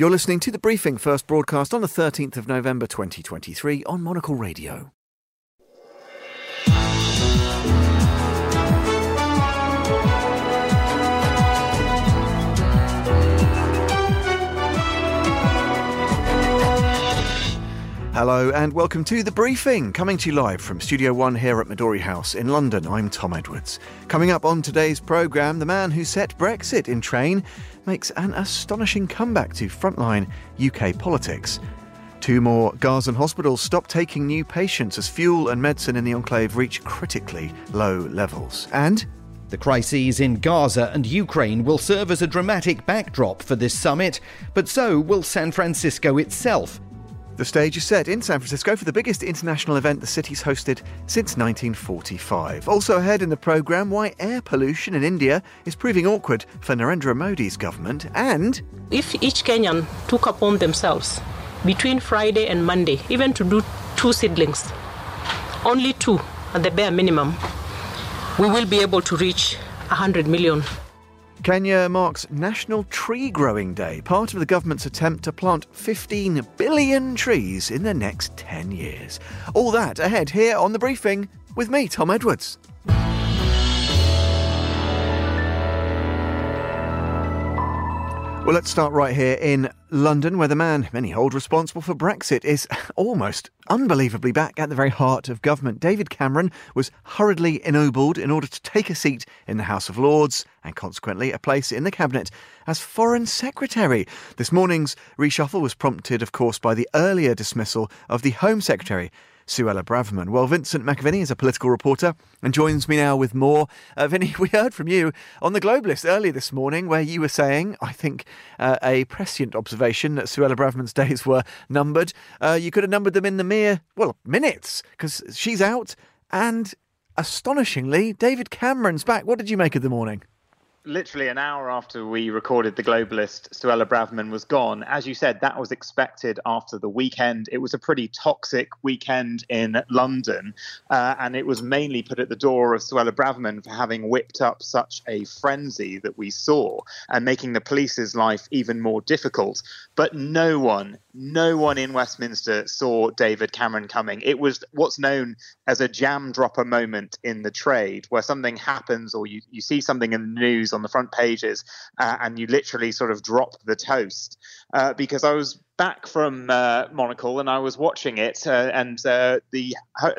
You're listening to the briefing, first broadcast on the 13th of November 2023 on Monocle Radio. Hello and welcome to The Briefing, coming to you live from Studio One here at Midori House in London. I'm Tom Edwards. Coming up on today's programme, the man who set Brexit in train makes an astonishing comeback to frontline UK politics. Two more Gazan hospitals stop taking new patients as fuel and medicine in the enclave reach critically low levels. And the crises in Gaza and Ukraine will serve as a dramatic backdrop for this summit, but so will San Francisco itself the stage is set in San Francisco for the biggest international event the city's hosted since 1945. Also ahead in the programme, why air pollution in India is proving awkward for Narendra Modi's government, and. If each Kenyan took upon themselves between Friday and Monday, even to do two seedlings, only two at the bare minimum, we will be able to reach 100 million Kenya marks National Tree Growing Day, part of the government's attempt to plant 15 billion trees in the next 10 years. All that ahead here on The Briefing with me, Tom Edwards. Well, let's start right here in London, where the man many hold responsible for Brexit is almost unbelievably back at the very heart of government. David Cameron was hurriedly ennobled in order to take a seat in the House of Lords and consequently a place in the Cabinet as Foreign Secretary. This morning's reshuffle was prompted, of course, by the earlier dismissal of the Home Secretary, Suella Braverman. Well, Vincent McAviney is a political reporter and joins me now with more. Uh, Vinny, we heard from you on the Globalist earlier this morning where you were saying, I think, uh, a prescient observation that Suella Braverman's days were numbered. Uh, you could have numbered them in the mere, well, minutes because she's out and astonishingly, David Cameron's back. What did you make of the morning? Literally an hour after we recorded the globalist suella braverman was gone. As you said that was expected after the weekend. It was a pretty toxic weekend in london uh, and it was mainly put at the door of suella braverman for having whipped up such a frenzy that we saw and making the police's life even more difficult. But no one no one in westminster saw david cameron coming it was what's known as a jam dropper moment in the trade where something happens or you, you see something in the news on the front pages uh, and you literally sort of drop the toast uh, because I was back from uh, Monocle and I was watching it, uh, and uh, the,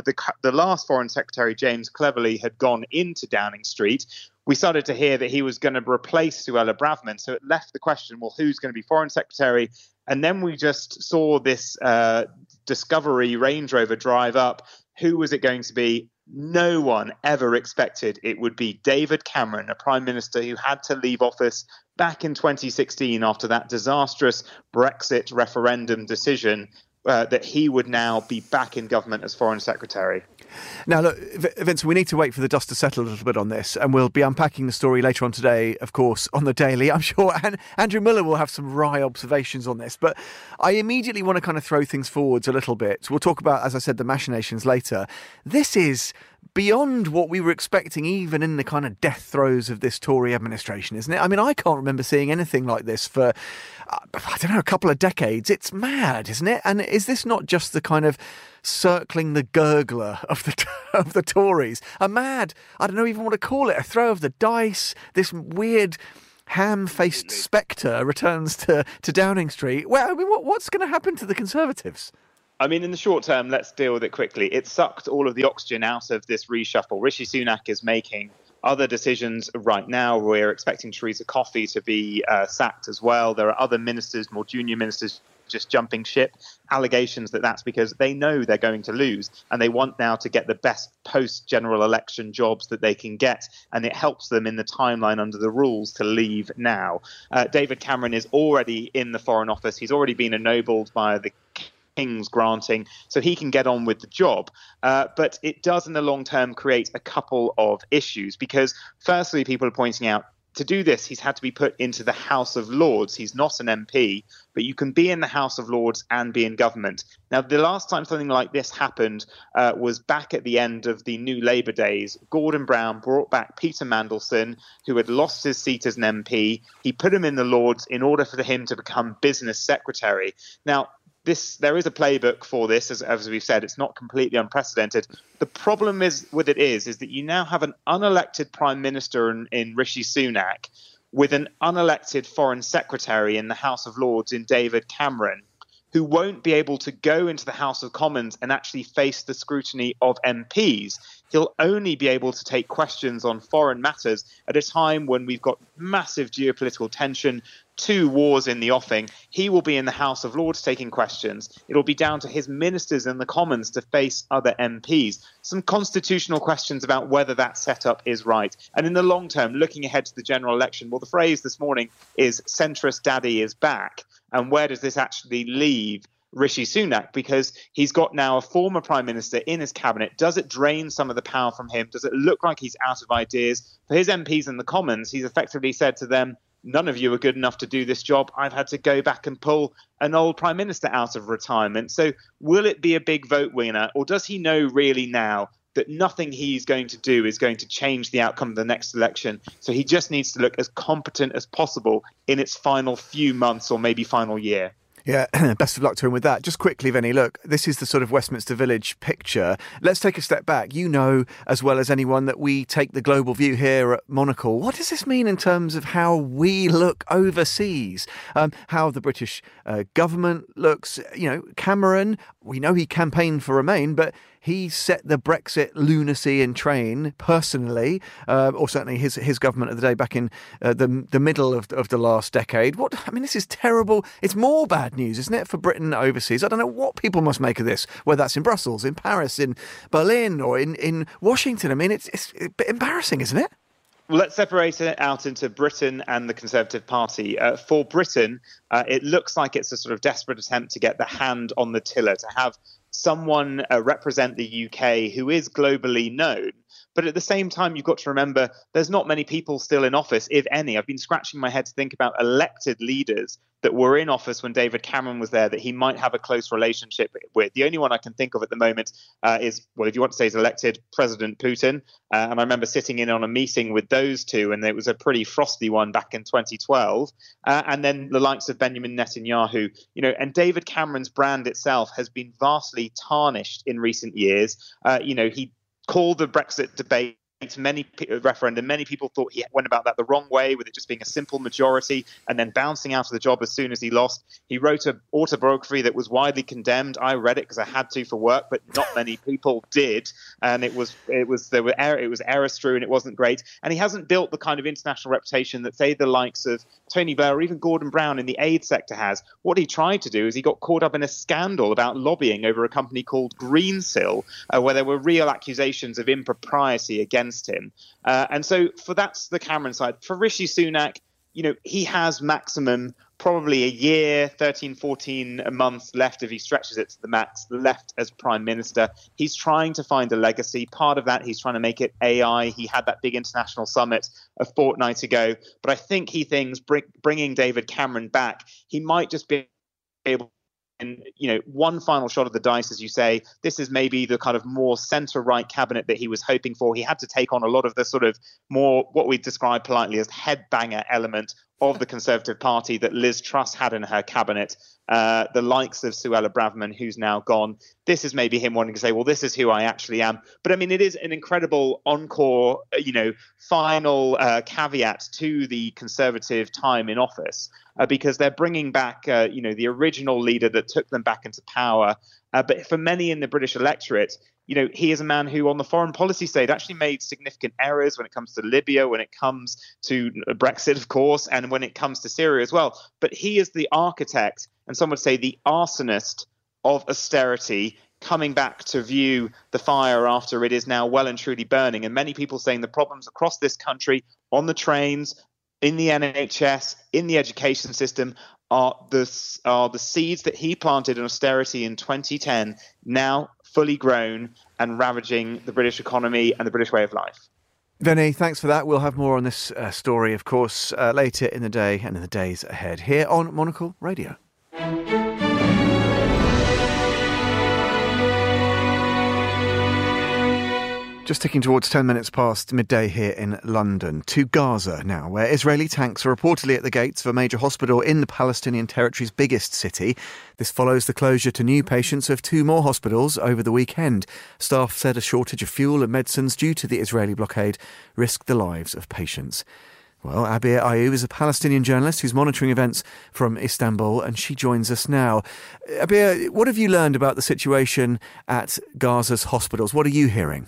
the the last Foreign Secretary James Cleverly had gone into Downing Street. We started to hear that he was going to replace Suella Braverman, so it left the question: well, who's going to be Foreign Secretary? And then we just saw this uh, Discovery Range Rover drive up. Who was it going to be? no one ever expected it would be David Cameron, a prime minister who had to leave office back in 2016 after that disastrous Brexit referendum decision, uh, that he would now be back in government as foreign secretary. Now, look, Vince, we need to wait for the dust to settle a little bit on this, and we'll be unpacking the story later on today, of course, on the Daily. I'm sure and Andrew Miller will have some wry observations on this, but I immediately want to kind of throw things forwards a little bit. We'll talk about, as I said, the machinations later. This is beyond what we were expecting, even in the kind of death throes of this Tory administration, isn't it? I mean, I can't remember seeing anything like this for, uh, I don't know, a couple of decades. It's mad, isn't it? And is this not just the kind of circling the gurgler of the of the Tories. A mad, I don't know even what to call it, a throw of the dice. This weird ham-faced spectre returns to, to Downing Street. Well, I mean, what, what's going to happen to the Conservatives? I mean, in the short term, let's deal with it quickly. It sucked all of the oxygen out of this reshuffle. Rishi Sunak is making other decisions right now. We're expecting Theresa Coffey to be uh, sacked as well. There are other ministers, more junior ministers, just jumping ship. Allegations that that's because they know they're going to lose and they want now to get the best post general election jobs that they can get. And it helps them in the timeline under the rules to leave now. Uh, David Cameron is already in the Foreign Office. He's already been ennobled by the King's granting, so he can get on with the job. Uh, but it does, in the long term, create a couple of issues because, firstly, people are pointing out to do this, he's had to be put into the House of Lords. He's not an MP, but you can be in the House of Lords and be in government. Now, the last time something like this happened uh, was back at the end of the New Labour days. Gordon Brown brought back Peter Mandelson, who had lost his seat as an MP. He put him in the Lords in order for him to become business secretary. Now, this there is a playbook for this, as, as we've said. It's not completely unprecedented. The problem is with it is is that you now have an unelected prime minister in, in Rishi Sunak, with an unelected foreign secretary in the House of Lords in David Cameron, who won't be able to go into the House of Commons and actually face the scrutiny of MPs. He'll only be able to take questions on foreign matters at a time when we've got massive geopolitical tension, two wars in the offing. He will be in the House of Lords taking questions. It'll be down to his ministers in the Commons to face other MPs. Some constitutional questions about whether that setup is right. And in the long term, looking ahead to the general election, well, the phrase this morning is centrist daddy is back. And where does this actually leave Rishi Sunak because he's got now a former prime minister in his cabinet. Does it drain some of the power from him? Does it look like he's out of ideas? For his MPs in the Commons, he's effectively said to them, none of you are good enough to do this job. I've had to go back and pull an old prime minister out of retirement. So, will it be a big vote winner, or does he know really now that nothing he's going to do is going to change the outcome of the next election? So, he just needs to look as competent as possible in its final few months or maybe final year. Yeah, best of luck to him with that. Just quickly, Vinny, look, this is the sort of Westminster Village picture. Let's take a step back. You know as well as anyone that we take the global view here at Monocle. What does this mean in terms of how we look overseas? Um, how the British uh, government looks? You know, Cameron, we know he campaigned for Remain, but he set the Brexit lunacy in train personally, uh, or certainly his his government of the day back in uh, the the middle of, of the last decade. What I mean, this is terrible. It's more bad news, isn't it, for Britain overseas? I don't know what people must make of this, whether that's in Brussels, in Paris, in Berlin, or in, in Washington. I mean, it's it's a bit embarrassing, isn't it? Well, let's separate it out into Britain and the Conservative Party. Uh, for Britain, uh, it looks like it's a sort of desperate attempt to get the hand on the tiller, to have someone uh, represent the UK who is globally known. But at the same time, you've got to remember there's not many people still in office, if any. I've been scratching my head to think about elected leaders that were in office when David Cameron was there that he might have a close relationship with. The only one I can think of at the moment uh, is, well, if you want to say he's elected President Putin. Uh, and I remember sitting in on a meeting with those two, and it was a pretty frosty one back in 2012. Uh, and then the likes of Benjamin Netanyahu, you know, and David Cameron's brand itself has been vastly tarnished in recent years. Uh, you know, he called the Brexit debate many referendum. Many people thought he went about that the wrong way, with it just being a simple majority and then bouncing out of the job as soon as he lost. He wrote an autobiography that was widely condemned. I read it because I had to for work, but not many people did, and it was it was there were it was error and it wasn't great. And he hasn't built the kind of international reputation that say the likes of Tony Blair or even Gordon Brown in the aid sector has. What he tried to do is he got caught up in a scandal about lobbying over a company called Greensill, uh, where there were real accusations of impropriety against against him. Uh, and so for that's the Cameron side. For Rishi Sunak, you know, he has maximum probably a year, 13, 14 months left if he stretches it to the max left as prime minister. He's trying to find a legacy. Part of that, he's trying to make it AI. He had that big international summit a fortnight ago. But I think he thinks bring, bringing David Cameron back, he might just be able and you know one final shot of the dice as you say this is maybe the kind of more center right cabinet that he was hoping for. He had to take on a lot of the sort of more what we describe politely as headbanger element of the conservative party that liz truss had in her cabinet uh, the likes of Suella Braverman, who's now gone. This is maybe him wanting to say, well, this is who I actually am. But I mean, it is an incredible encore, uh, you know, final uh, caveat to the Conservative time in office uh, because they're bringing back, uh, you know, the original leader that took them back into power. Uh, but for many in the British electorate, you know, he is a man who, on the foreign policy side, actually made significant errors when it comes to Libya, when it comes to Brexit, of course, and when it comes to Syria as well. But he is the architect, and some would say the arsonist of austerity coming back to view the fire after it is now well and truly burning. And many people saying the problems across this country, on the trains, in the NHS, in the education system, are the, are the seeds that he planted in austerity in 2010 now fully grown and ravaging the British economy and the British way of life. Vinny, thanks for that. We'll have more on this uh, story, of course, uh, later in the day and in the days ahead here on Monocle Radio. Just ticking towards 10 minutes past midday here in London. To Gaza now, where Israeli tanks are reportedly at the gates of a major hospital in the Palestinian territory's biggest city. This follows the closure to new patients of two more hospitals over the weekend. Staff said a shortage of fuel and medicines due to the Israeli blockade risked the lives of patients. Well, Abir Ayoub is a Palestinian journalist who's monitoring events from Istanbul, and she joins us now. Abir, what have you learned about the situation at Gaza's hospitals? What are you hearing?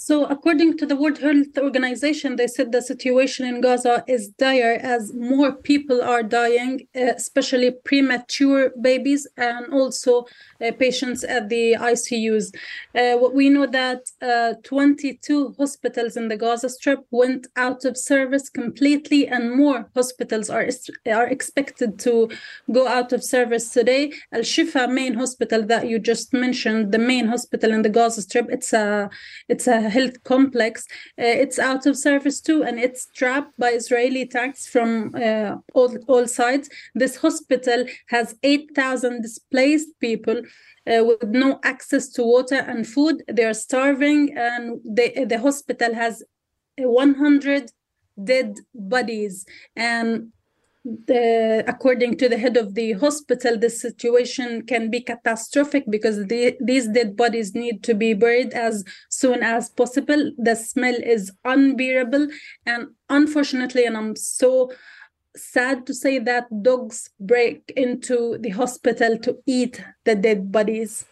So, according to the World Health Organization, they said the situation in Gaza is dire as more people are dying, uh, especially premature babies and also uh, patients at the ICUs. Uh, we know that uh, 22 hospitals in the Gaza Strip went out of service completely, and more hospitals are are expected to go out of service today. Al Shifa main hospital that you just mentioned, the main hospital in the Gaza Strip, it's a it's a health complex. Uh, it's out of service too, and it's trapped by Israeli attacks from uh, all, all sides. This hospital has 8,000 displaced people. Uh, with no access to water and food, they are starving, and they, the hospital has 100 dead bodies. And the, according to the head of the hospital, the situation can be catastrophic because the, these dead bodies need to be buried as soon as possible. The smell is unbearable, and unfortunately, and I'm so sad to say that dogs break into the hospital to eat the dead bodies.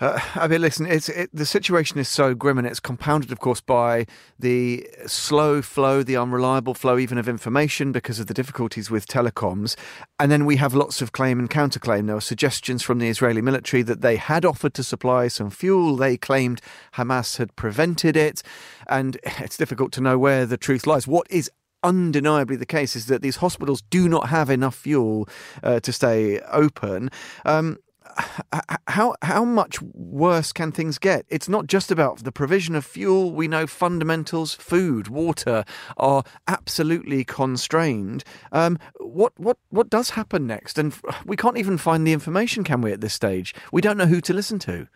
Uh, I mean, listen, it's it, the situation is so grim, and it's compounded, of course, by the slow flow, the unreliable flow, even of information, because of the difficulties with telecoms. And then we have lots of claim and counterclaim. There were suggestions from the Israeli military that they had offered to supply some fuel. They claimed Hamas had prevented it, and it's difficult to know where the truth lies. What is undeniably the case is that these hospitals do not have enough fuel uh, to stay open. Um, how how much worse can things get? It's not just about the provision of fuel. We know fundamentals, food, water, are absolutely constrained. Um, what what what does happen next? And we can't even find the information, can we? At this stage, we don't know who to listen to.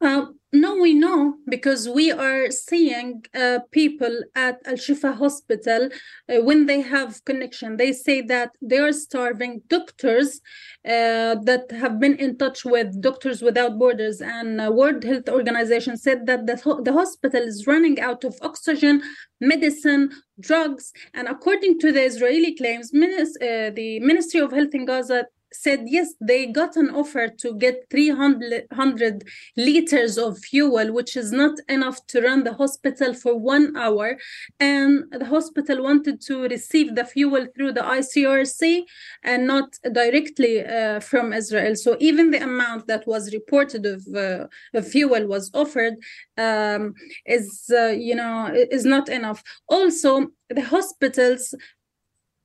Uh, no, we know because we are seeing uh, people at Al Shifa Hospital uh, when they have connection. They say that they are starving. Doctors uh, that have been in touch with Doctors Without Borders and uh, World Health Organization said that the, ho- the hospital is running out of oxygen, medicine, drugs, and according to the Israeli claims, minis- uh, the Ministry of Health in Gaza said yes they got an offer to get 300 liters of fuel which is not enough to run the hospital for one hour. And the hospital wanted to receive the fuel through the icrc and not directly uh, from israel. So even the amount that was reported of, uh, of fuel was offered um, is uh, you know is not enough. Also the hospitals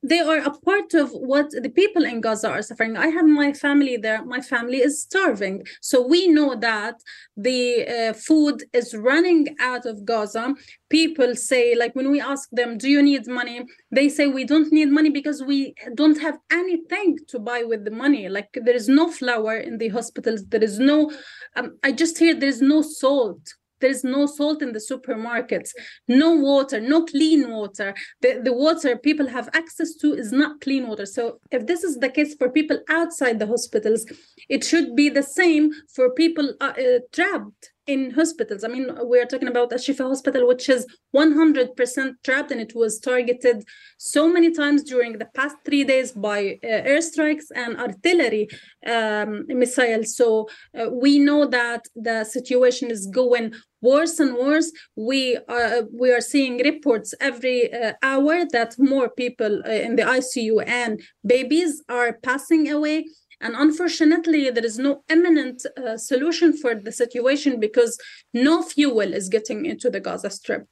they are a part of what the people in Gaza are suffering. I have my family there. My family is starving. So we know that the uh, food is running out of Gaza. People say, like when we ask them, Do you need money? They say, We don't need money because we don't have anything to buy with the money. Like there is no flour in the hospitals. There is no, um, I just hear there is no salt there is no salt in the supermarkets no water no clean water. The, the water people have access to is not clean water. So if this is the case for people outside the hospitals it should be the same for people uh, uh, trapped in hospitals. I mean, we're talking about a Shifa hospital, which is 100% trapped, and it was targeted so many times during the past three days by uh, airstrikes and artillery um, missiles. So uh, we know that the situation is going worse and worse. We are we are seeing reports every uh, hour that more people uh, in the ICU and babies are passing away and unfortunately, there is no imminent uh, solution for the situation because no fuel is getting into the Gaza Strip.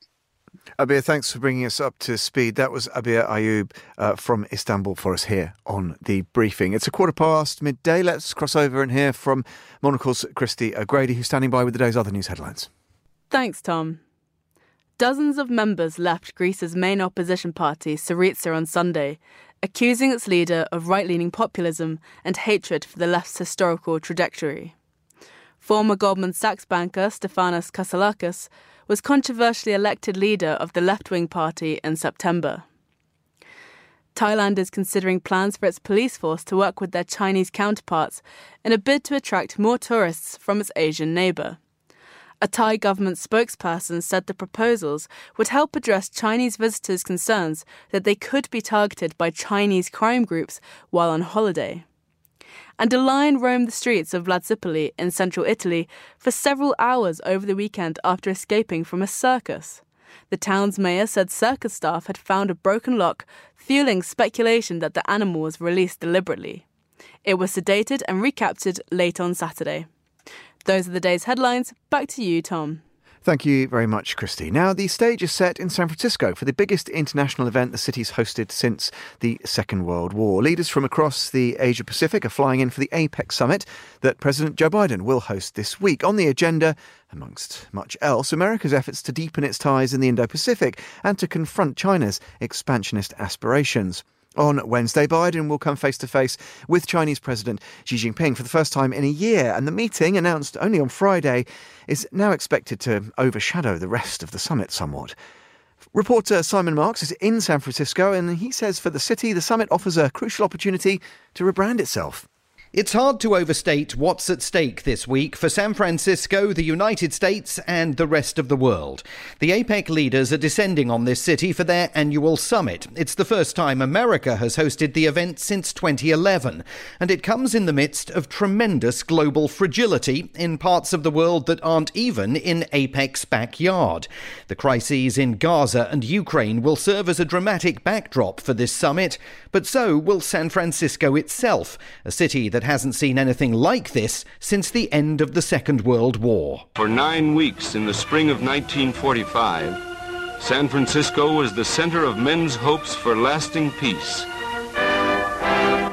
Abir, thanks for bringing us up to speed. That was Abir Ayoub uh, from Istanbul for us here on the briefing. It's a quarter past midday. Let's cross over and hear from Monocle's Christy O'Grady, who's standing by with the day's other news headlines. Thanks, Tom. Dozens of members left Greece's main opposition party, Syriza, on Sunday, accusing its leader of right leaning populism and hatred for the left's historical trajectory. Former Goldman Sachs banker Stefanos Kasselakis was controversially elected leader of the left wing party in September. Thailand is considering plans for its police force to work with their Chinese counterparts in a bid to attract more tourists from its Asian neighbour. A Thai government spokesperson said the proposals would help address Chinese visitors' concerns that they could be targeted by Chinese crime groups while on holiday. And a lion roamed the streets of Ladispoli in central Italy for several hours over the weekend after escaping from a circus. The town's mayor said circus staff had found a broken lock, fueling speculation that the animal was released deliberately. It was sedated and recaptured late on Saturday. Those are the day's headlines. Back to you, Tom. Thank you very much, Christy. Now, the stage is set in San Francisco for the biggest international event the city's hosted since the Second World War. Leaders from across the Asia Pacific are flying in for the APEC summit that President Joe Biden will host this week. On the agenda, amongst much else, America's efforts to deepen its ties in the Indo Pacific and to confront China's expansionist aspirations. On Wednesday, Biden will come face to face with Chinese President Xi Jinping for the first time in a year, and the meeting, announced only on Friday, is now expected to overshadow the rest of the summit somewhat. Reporter Simon Marks is in San Francisco, and he says for the city, the summit offers a crucial opportunity to rebrand itself. It's hard to overstate what's at stake this week for San Francisco, the United States, and the rest of the world. The APEC leaders are descending on this city for their annual summit. It's the first time America has hosted the event since 2011, and it comes in the midst of tremendous global fragility in parts of the world that aren't even in APEC's backyard. The crises in Gaza and Ukraine will serve as a dramatic backdrop for this summit, but so will San Francisco itself, a city that hasn't seen anything like this since the end of the Second World War. For nine weeks in the spring of 1945, San Francisco was the center of men's hopes for lasting peace.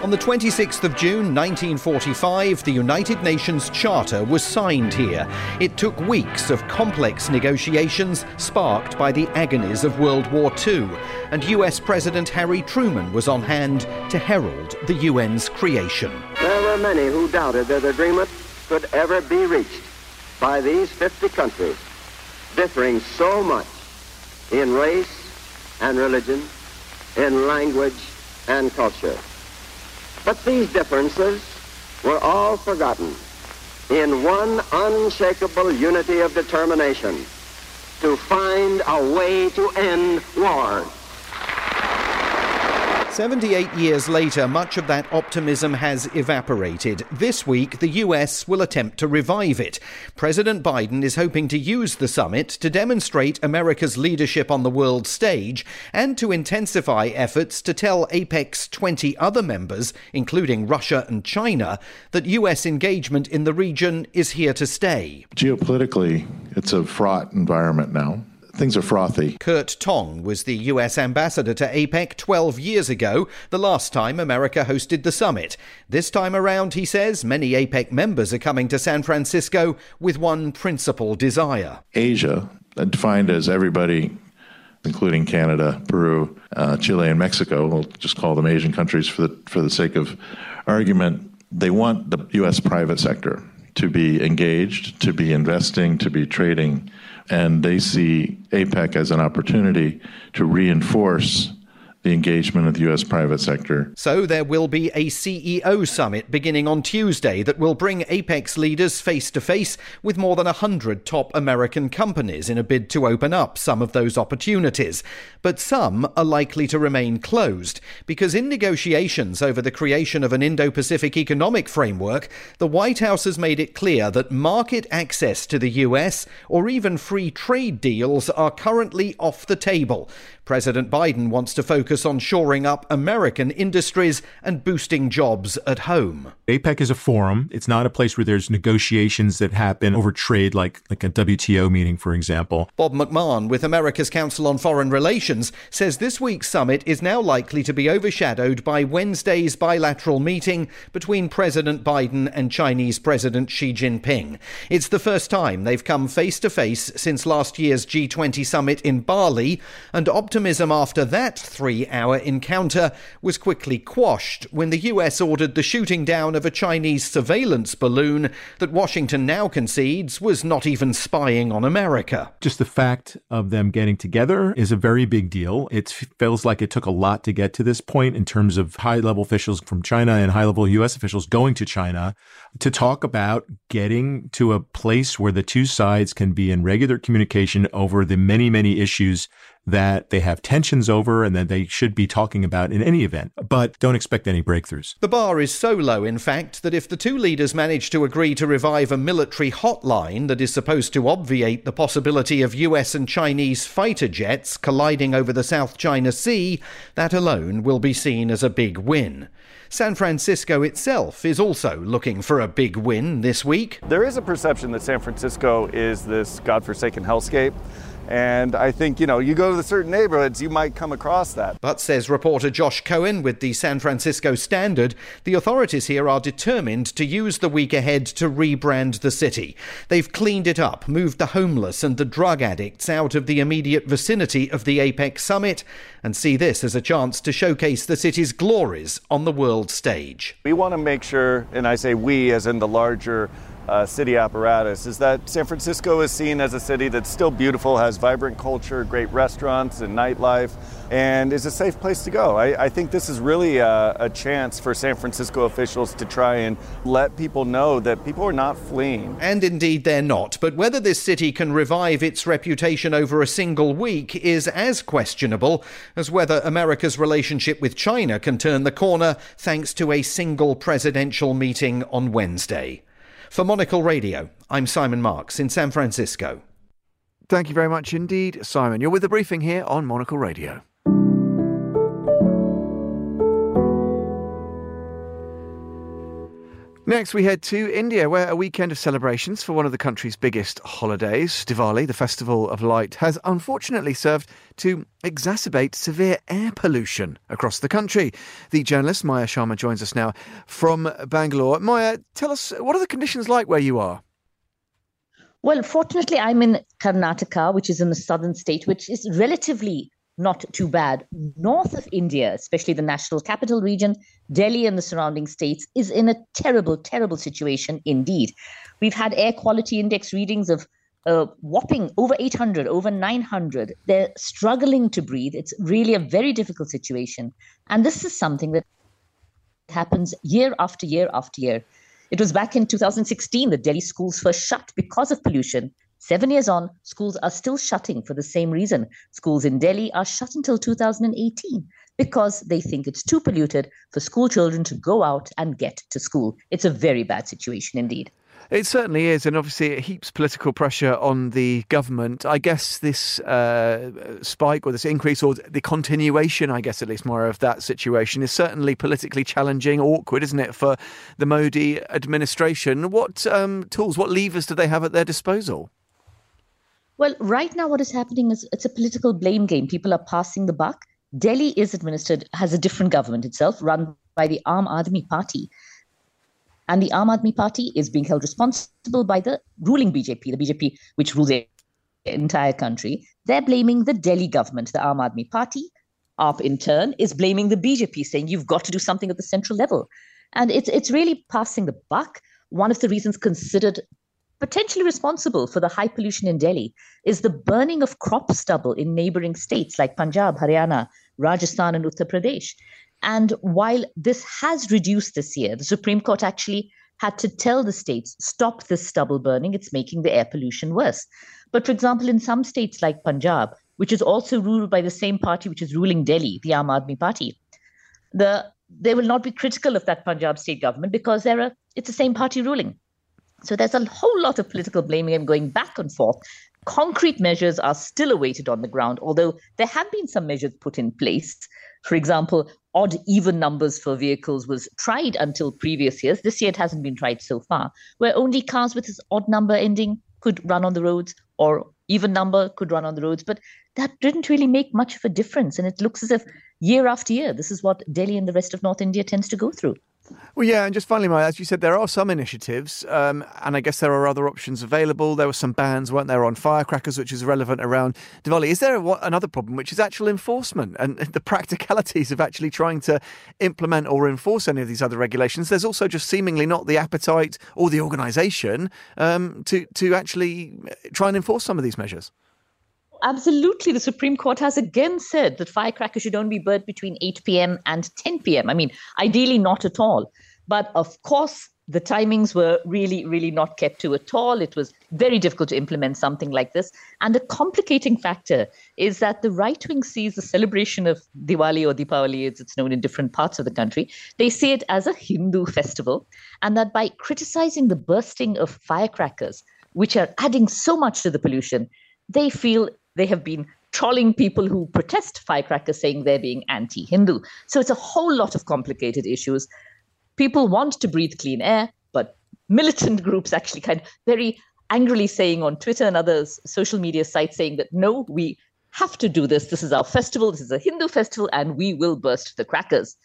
On the 26th of June 1945, the United Nations Charter was signed here. It took weeks of complex negotiations sparked by the agonies of World War II, and US President Harry Truman was on hand to herald the UN's creation. There were many who doubted that agreement could ever be reached by these 50 countries, differing so much in race and religion, in language and culture. But these differences were all forgotten in one unshakable unity of determination to find a way to end war. 78 years later, much of that optimism has evaporated. This week, the US will attempt to revive it. President Biden is hoping to use the summit to demonstrate America's leadership on the world stage and to intensify efforts to tell APEC's 20 other members, including Russia and China, that US engagement in the region is here to stay. Geopolitically, it's a fraught environment now things are frothy. Kurt Tong was the US ambassador to APEC 12 years ago, the last time America hosted the summit. This time around, he says, many APEC members are coming to San Francisco with one principal desire. Asia, defined as everybody including Canada, Peru, uh, Chile, and Mexico. We'll just call them Asian countries for the for the sake of argument. They want the U.S. private sector to be engaged, to be investing, to be trading and they see APEC as an opportunity to reinforce the engagement of the U.S. private sector. So there will be a CEO summit beginning on Tuesday that will bring APEC leaders face to face with more than 100 top American companies in a bid to open up some of those opportunities. But some are likely to remain closed because in negotiations over the creation of an Indo Pacific economic framework, the White House has made it clear that market access to the U.S. or even free trade deals are currently off the table. President Biden wants to focus focus on shoring up American industries and boosting jobs at home. APEC is a forum. It's not a place where there's negotiations that happen over trade, like, like a WTO meeting, for example. Bob McMahon, with America's Council on Foreign Relations, says this week's summit is now likely to be overshadowed by Wednesday's bilateral meeting between President Biden and Chinese President Xi Jinping. It's the first time they've come face to face since last year's G20 summit in Bali, and optimism after that three hour encounter was quickly quashed when the US ordered the shooting down of a Chinese surveillance balloon that Washington now concedes was not even spying on America. Just the fact of them getting together is a very big deal. It feels like it took a lot to get to this point in terms of high level officials from China and high level US officials going to China to talk about getting to a place where the two sides can be in regular communication over the many, many issues that they have tensions over and that they should be talking about in any event, but don't expect any breakthroughs. The bar is so low, in fact, that if the two leaders manage to agree to revive a military hotline that is supposed to obviate the possibility of US and Chinese fighter jets colliding over the South China Sea, that alone will be seen as a big win. San Francisco itself is also looking for a big win this week. There is a perception that San Francisco is this godforsaken hellscape. And I think, you know, you go to the certain neighborhoods, you might come across that. But, says reporter Josh Cohen with the San Francisco Standard, the authorities here are determined to use the week ahead to rebrand the city. They've cleaned it up, moved the homeless and the drug addicts out of the immediate vicinity of the APEC summit, and see this as a chance to showcase the city's glories on the world stage. We want to make sure, and I say we as in the larger uh, city apparatus is that San Francisco is seen as a city that's still beautiful, has vibrant culture, great restaurants and nightlife, and is a safe place to go. I, I think this is really a, a, chance for San Francisco officials to try and let people know that people are not fleeing. And indeed they're not. But whether this city can revive its reputation over a single week is as questionable as whether America's relationship with China can turn the corner thanks to a single presidential meeting on Wednesday. For Monocle Radio, I'm Simon Marks in San Francisco. Thank you very much indeed, Simon. You're with the briefing here on Monocle Radio. Next, we head to India, where a weekend of celebrations for one of the country's biggest holidays, Diwali, the Festival of Light, has unfortunately served to exacerbate severe air pollution across the country. The journalist Maya Sharma joins us now from Bangalore. Maya, tell us, what are the conditions like where you are? Well, fortunately, I'm in Karnataka, which is in the southern state, which is relatively not too bad. North of India, especially the national capital region, Delhi and the surrounding states, is in a terrible, terrible situation indeed. We've had air quality index readings of uh, whopping over 800, over 900. They're struggling to breathe. It's really a very difficult situation. And this is something that happens year after year after year. It was back in 2016 that Delhi schools were shut because of pollution. Seven years on, schools are still shutting for the same reason. Schools in Delhi are shut until 2018 because they think it's too polluted for school children to go out and get to school. It's a very bad situation indeed. It certainly is, and obviously it heaps political pressure on the government. I guess this uh, spike or this increase or the continuation, I guess at least more of that situation, is certainly politically challenging, awkward, isn't it, for the Modi administration? What um, tools, what levers do they have at their disposal? Well, right now, what is happening is it's a political blame game. People are passing the buck. Delhi is administered, has a different government itself, run by the Aam Aadmi Party. And the Aam Aadmi Party is being held responsible by the ruling BJP, the BJP which rules the entire country. They're blaming the Delhi government, the Aam Aadmi Party. AAP, in turn, is blaming the BJP, saying you've got to do something at the central level. And it's, it's really passing the buck. One of the reasons considered potentially responsible for the high pollution in Delhi is the burning of crop stubble in neighboring states like Punjab, Haryana, Rajasthan, and Uttar Pradesh. And while this has reduced this year, the Supreme Court actually had to tell the states stop this stubble burning, it's making the air pollution worse. But for example, in some states like Punjab, which is also ruled by the same party which is ruling Delhi, the Aam Aadmi Party, the they will not be critical of that Punjab state government because they're a, it's the same party ruling. So there's a whole lot of political blaming and going back and forth. Concrete measures are still awaited on the ground, although there have been some measures put in place. For example, odd even numbers for vehicles was tried until previous years. This year it hasn't been tried so far, where only cars with this odd number ending could run on the roads or even number could run on the roads. But that didn't really make much of a difference. And it looks as if year after year, this is what Delhi and the rest of North India tends to go through. Well, yeah, and just finally, Maya, as you said, there are some initiatives, um, and I guess there are other options available. There were some bans, weren't there, on firecrackers, which is relevant around Diwali. Is there a, another problem, which is actual enforcement and the practicalities of actually trying to implement or enforce any of these other regulations? There's also just seemingly not the appetite or the organisation um, to to actually try and enforce some of these measures absolutely. The Supreme Court has again said that firecrackers should only be burnt between 8 p.m. and 10 p.m. I mean, ideally not at all. But of course, the timings were really, really not kept to at all. It was very difficult to implement something like this. And the complicating factor is that the right wing sees the celebration of Diwali or Deepavali, as it's known in different parts of the country, they see it as a Hindu festival. And that by criticizing the bursting of firecrackers, which are adding so much to the pollution, they feel they have been trolling people who protest firecrackers, saying they're being anti Hindu. So it's a whole lot of complicated issues. People want to breathe clean air, but militant groups actually kind of very angrily saying on Twitter and other social media sites saying that no, we have to do this. This is our festival. This is a Hindu festival, and we will burst the crackers.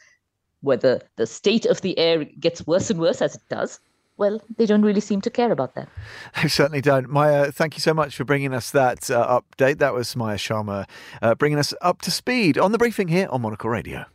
Whether the state of the air gets worse and worse as it does, well, they don't really seem to care about that. They certainly don't. Maya, thank you so much for bringing us that uh, update. That was Maya Sharma uh, bringing us up to speed on the briefing here on Monocle Radio.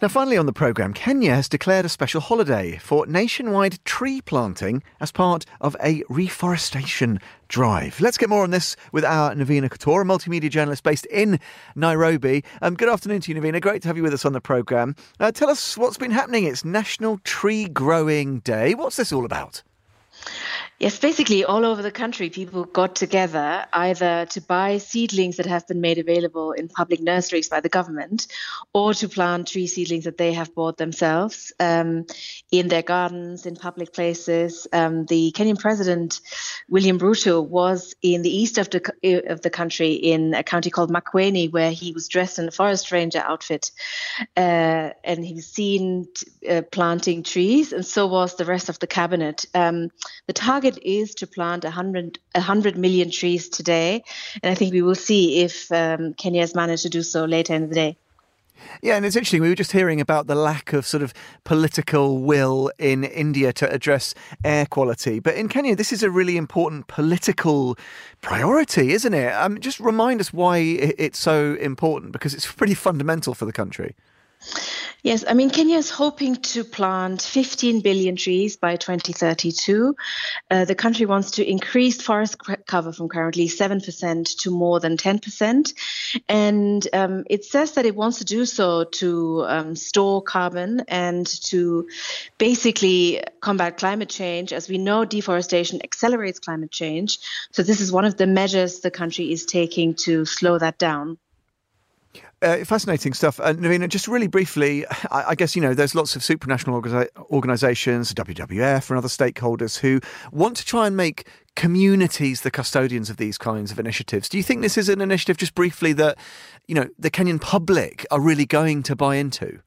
Now, finally on the programme, Kenya has declared a special holiday for nationwide tree planting as part of a reforestation drive. Let's get more on this with our Navina Couture, a multimedia journalist based in Nairobi. Um, good afternoon to you, Navina. Great to have you with us on the programme. Uh, tell us what's been happening. It's National Tree Growing Day. What's this all about? Yes, basically all over the country, people got together either to buy seedlings that have been made available in public nurseries by the government or to plant tree seedlings that they have bought themselves um, in their gardens, in public places. Um, the Kenyan president, William Ruto, was in the east of the, of the country in a county called Makueni, where he was dressed in a forest ranger outfit. Uh, and he was seen uh, planting trees, and so was the rest of the cabinet. Um, the target target is to plant 100, 100 million trees today. And I think we will see if um, Kenya has managed to do so later in the day. Yeah, and it's interesting. We were just hearing about the lack of sort of political will in India to address air quality. But in Kenya, this is a really important political priority, isn't it? Um, just remind us why it's so important because it's pretty fundamental for the country. Yes, I mean, Kenya is hoping to plant 15 billion trees by 2032. Uh, the country wants to increase forest cover from currently 7% to more than 10%. And um, it says that it wants to do so to um, store carbon and to basically combat climate change. As we know, deforestation accelerates climate change. So, this is one of the measures the country is taking to slow that down. Uh, fascinating stuff. And uh, just really briefly, I, I, guess, you know, there's lots of supranational organi- organisations, WWF and other stakeholders who want to try and make communities the custodians of these kinds of initiatives. Do you think this is an initiative, just briefly, that, you know, the Kenyan public are really going to buy into?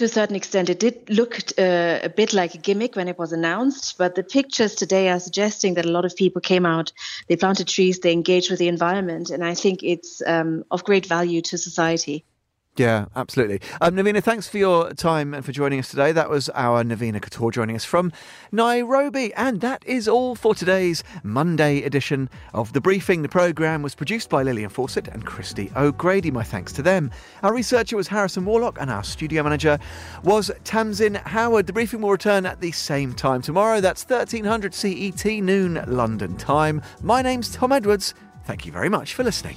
To a certain extent, it did look uh, a bit like a gimmick when it was announced, but the pictures today are suggesting that a lot of people came out, they planted trees, they engaged with the environment, and I think it's um, of great value to society. Yeah, absolutely. Um, Navina, thanks for your time and for joining us today. That was our Navina Couture joining us from Nairobi. And that is all for today's Monday edition of The Briefing. The programme was produced by Lillian Fawcett and Christy O'Grady. My thanks to them. Our researcher was Harrison Warlock and our studio manager was Tamsin Howard. The Briefing will return at the same time tomorrow. That's 1300 CET noon London time. My name's Tom Edwards. Thank you very much for listening.